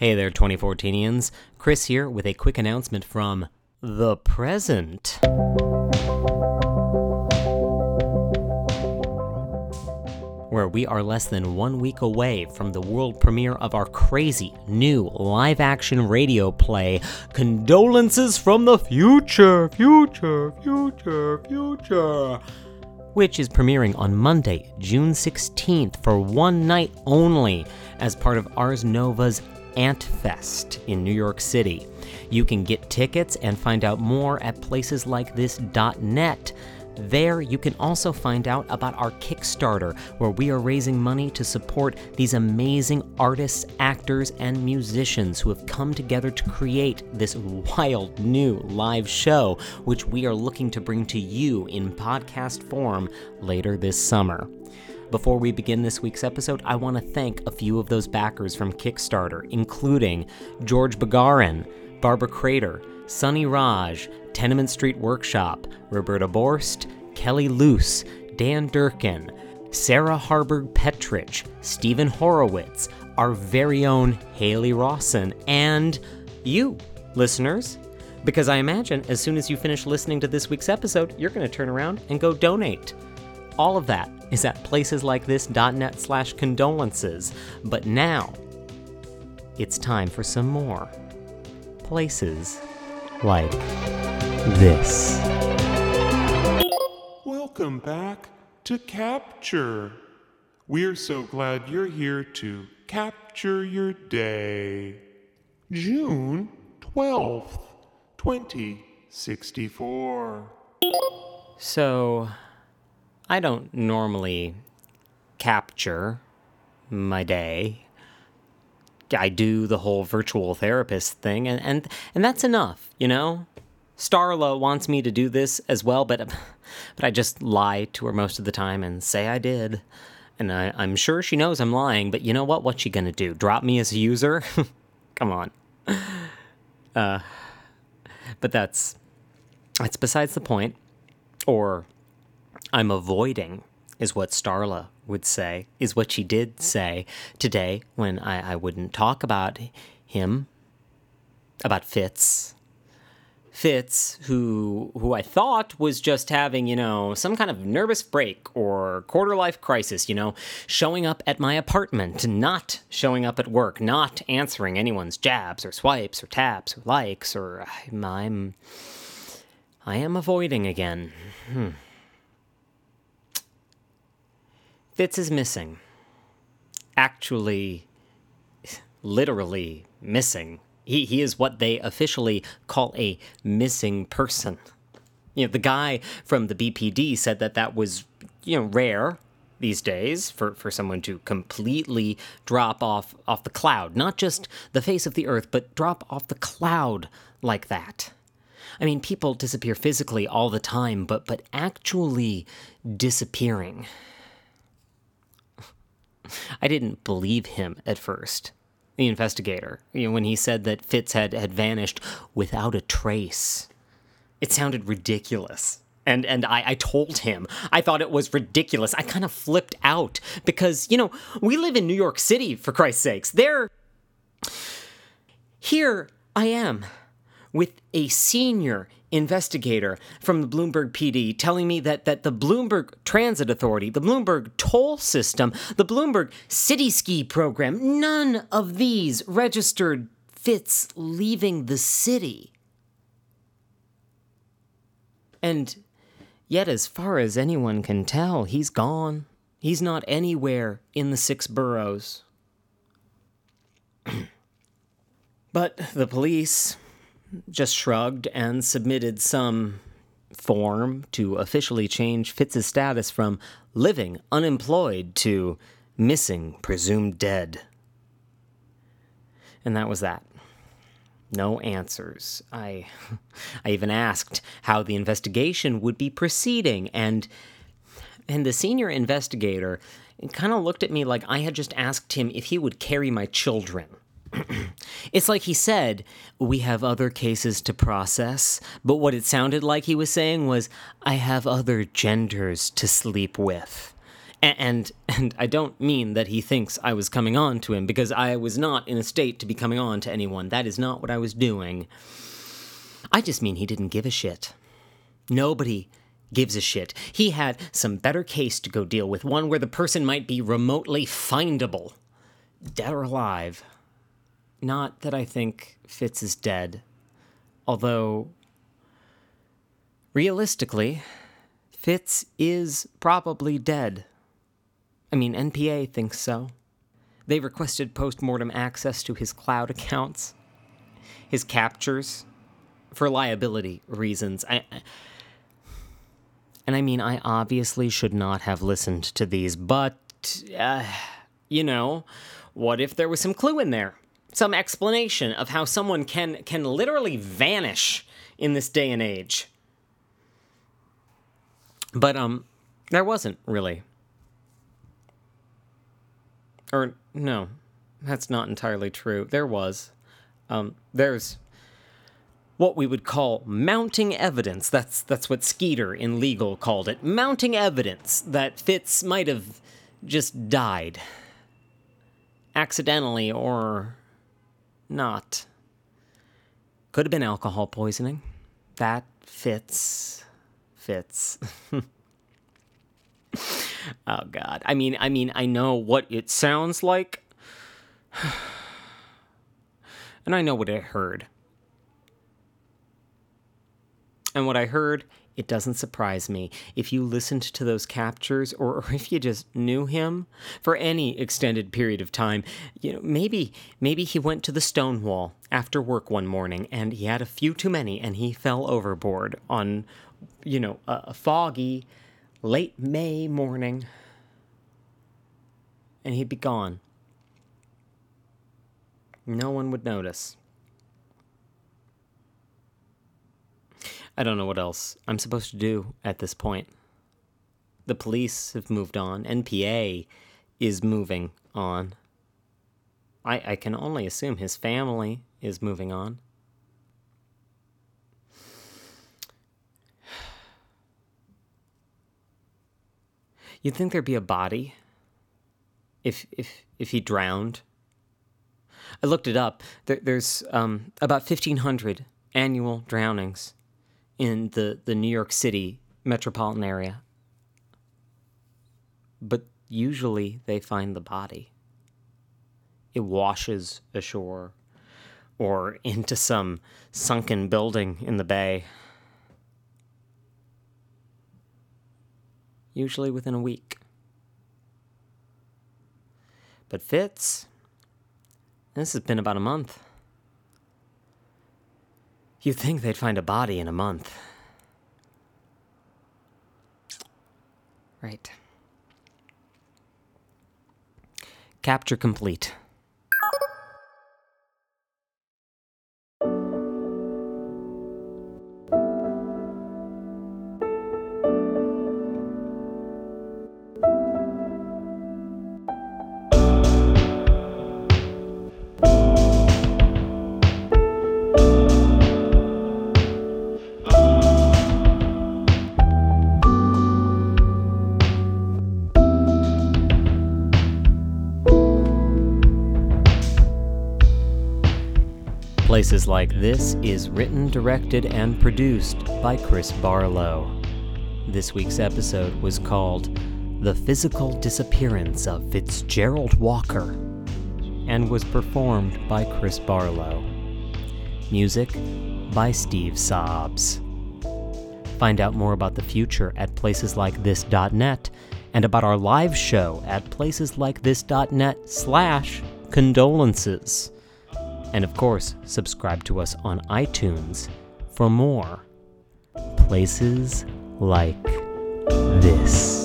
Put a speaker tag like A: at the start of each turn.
A: Hey there, 2014ians. Chris here with a quick announcement from the present. Where we are less than one week away from the world premiere of our crazy new live action radio play, Condolences from the Future, Future, Future, Future which is premiering on Monday, June 16th for one night only as part of Ars Nova's Antfest in New York City. You can get tickets and find out more at placeslikethis.net. There, you can also find out about our Kickstarter, where we are raising money to support these amazing artists, actors, and musicians who have come together to create this wild new live show, which we are looking to bring to you in podcast form later this summer. Before we begin this week's episode, I want to thank a few of those backers from Kickstarter, including George Bagarin, Barbara Crater, Sunny Raj, Tenement Street Workshop, Roberta Borst, Kelly Luce, Dan Durkin, Sarah Harburg Petrich, Stephen Horowitz, our very own Haley Rawson, and you, listeners. Because I imagine as soon as you finish listening to this week's episode, you're going to turn around and go donate. All of that is at placeslikethis.net slash condolences. But now, it's time for some more places like this.
B: Welcome back to Capture. We're so glad you're here to capture your day. June 12th, 2064.
A: So, I don't normally capture my day. I do the whole virtual therapist thing, and, and, and that's enough, you know? Starla wants me to do this as well, but, but I just lie to her most of the time and say I did. And I, I'm sure she knows I'm lying, but you know what? What's she gonna do? Drop me as a user? Come on. Uh, but that's that's besides the point. Or I'm avoiding, is what Starla would say, is what she did say today when I, I wouldn't talk about him, about Fitz. Fitz, who who I thought was just having, you know, some kind of nervous break or quarter life crisis, you know, showing up at my apartment, not showing up at work, not answering anyone's jabs or swipes or taps or likes or I'm I'm I am avoiding again. Hmm. Fitz is missing. Actually, literally missing. He, he is what they officially call a missing person. You know, the guy from the BPD said that that was, you know, rare these days for, for someone to completely drop off off the cloud, not just the face of the earth, but drop off the cloud like that. I mean, people disappear physically all the time, but but actually disappearing. I didn't believe him at first, the investigator, you know, when he said that Fitz had, had vanished without a trace. It sounded ridiculous. And, and I, I told him I thought it was ridiculous. I kind of flipped out because, you know, we live in New York City, for Christ's sakes. There. Here I am with a senior investigator from the Bloomberg PD telling me that, that the Bloomberg Transit Authority, the Bloomberg toll system, the Bloomberg City Ski program, none of these registered Fitz leaving the city. And yet, as far as anyone can tell, he's gone. He's not anywhere in the six boroughs. but the police, just shrugged and submitted some form to officially change Fitz's status from living unemployed to missing, presumed dead. And that was that. No answers. I I even asked how the investigation would be proceeding and and the senior investigator kind of looked at me like I had just asked him if he would carry my children. it's like he said, We have other cases to process, but what it sounded like he was saying was, I have other genders to sleep with. And, and I don't mean that he thinks I was coming on to him because I was not in a state to be coming on to anyone. That is not what I was doing. I just mean he didn't give a shit. Nobody gives a shit. He had some better case to go deal with, one where the person might be remotely findable, dead or alive. Not that I think Fitz is dead, although realistically, Fitz is probably dead. I mean, NPA thinks so. They requested post mortem access to his cloud accounts, his captures, for liability reasons. I, and I mean, I obviously should not have listened to these, but, uh, you know, what if there was some clue in there? Some explanation of how someone can, can literally vanish in this day and age. But, um, there wasn't really. Or, no, that's not entirely true. There was. Um, there's what we would call mounting evidence. That's that's what Skeeter in legal called it. Mounting evidence that Fitz might have just died accidentally or not. Could have been alcohol poisoning. That fits fits. oh god. I mean I mean I know what it sounds like. and I know what I heard. And what I heard, it doesn't surprise me. If you listened to those captures or, or, if you just knew him for any extended period of time, you know, maybe maybe he went to the Stonewall after work one morning and he had a few too many and he fell overboard on you know, a, a foggy late May morning and he'd be gone. No one would notice. I don't know what else I'm supposed to do at this point. The police have moved on. NPA is moving on. I, I can only assume his family is moving on. You'd think there'd be a body if if if he drowned. I looked it up. There, there's um, about fifteen hundred annual drownings in the, the New York City metropolitan area. But usually they find the body. It washes ashore or into some sunken building in the bay. Usually within a week. But Fitz, this has been about a month. You'd think they'd find a body in a month. Right. Capture complete. Places Like This is written, directed, and produced by Chris Barlow. This week's episode was called The Physical Disappearance of Fitzgerald Walker and was performed by Chris Barlow. Music by Steve Sobs. Find out more about the future at placeslikethis.net and about our live show at placeslikethis.net slash condolences. And of course, subscribe to us on iTunes for more places like this.